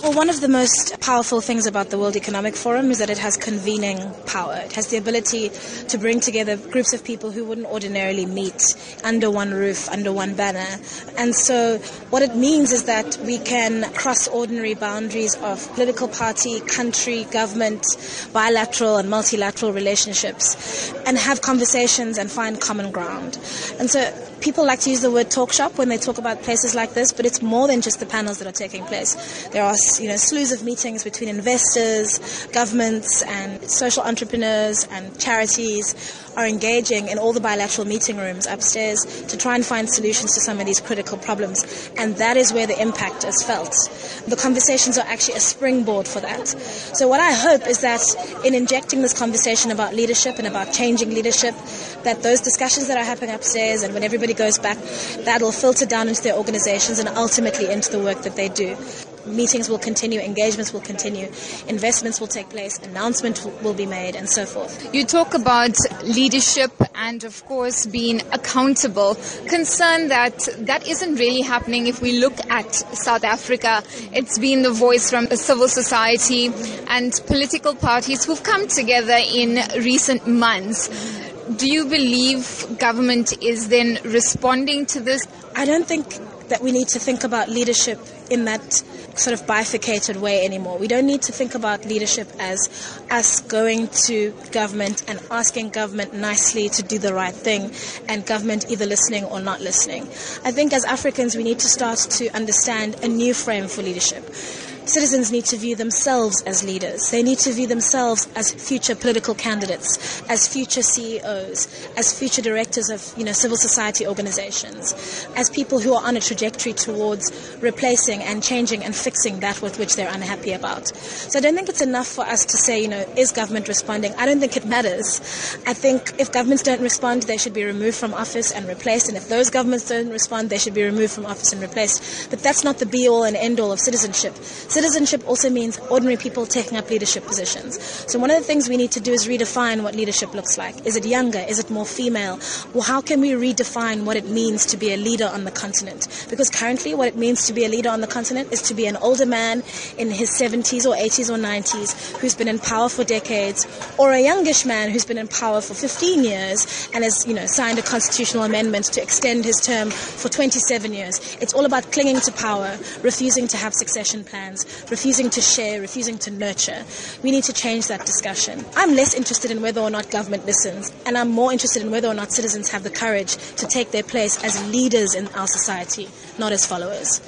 Well, one of the most powerful things about the World Economic Forum is that it has convening power. It has the ability to bring together groups of people who wouldn't ordinarily meet under one roof, under one banner. And so, what it means is that we can cross ordinary boundaries of political party, country, government, bilateral and multilateral relationships, and have conversations and find common ground. And so, people like to use the word talk shop when they talk about places like this, but it's more than just the panels that are taking place. There are you know slews of meetings between investors, governments, and social entrepreneurs and charities are engaging in all the bilateral meeting rooms upstairs to try and find solutions to some of these critical problems, and that is where the impact is felt. The conversations are actually a springboard for that. So what I hope is that in injecting this conversation about leadership and about changing leadership, that those discussions that are happening upstairs and when everybody goes back, that'll filter down into their organizations and ultimately into the work that they do. Meetings will continue, engagements will continue, investments will take place, announcements will be made, and so forth. You talk about leadership and, of course, being accountable. Concern that that isn't really happening if we look at South Africa. It's been the voice from civil society and political parties who've come together in recent months do you believe government is then responding to this? I don't think that we need to think about leadership in that sort of bifurcated way anymore. We don't need to think about leadership as us going to government and asking government nicely to do the right thing and government either listening or not listening. I think as Africans we need to start to understand a new frame for leadership citizens need to view themselves as leaders. They need to view themselves as future political candidates, as future CEOs, as future directors of you know, civil society organizations, as people who are on a trajectory towards replacing and changing and fixing that with which they're unhappy about. So I don't think it's enough for us to say, you know, is government responding? I don't think it matters. I think if governments don't respond, they should be removed from office and replaced. And if those governments don't respond, they should be removed from office and replaced. But that's not the be all and end all of citizenship. Citizenship also means ordinary people taking up leadership positions. So one of the things we need to do is redefine what leadership looks like. Is it younger? Is it more female? Well, how can we redefine what it means to be a leader on the continent? Because currently what it means to be a leader on the continent is to be an older man in his 70s or 80s or 90s who's been in power for decades or a youngish man who's been in power for 15 years and has, you know, signed a constitutional amendment to extend his term for 27 years. It's all about clinging to power, refusing to have succession plans, refusing to share, refusing to nurture. We need to change that discussion. I'm less interested in whether or not government listens, and I'm more interested in whether or not citizens have the courage to take their place as leaders in our society, not as followers.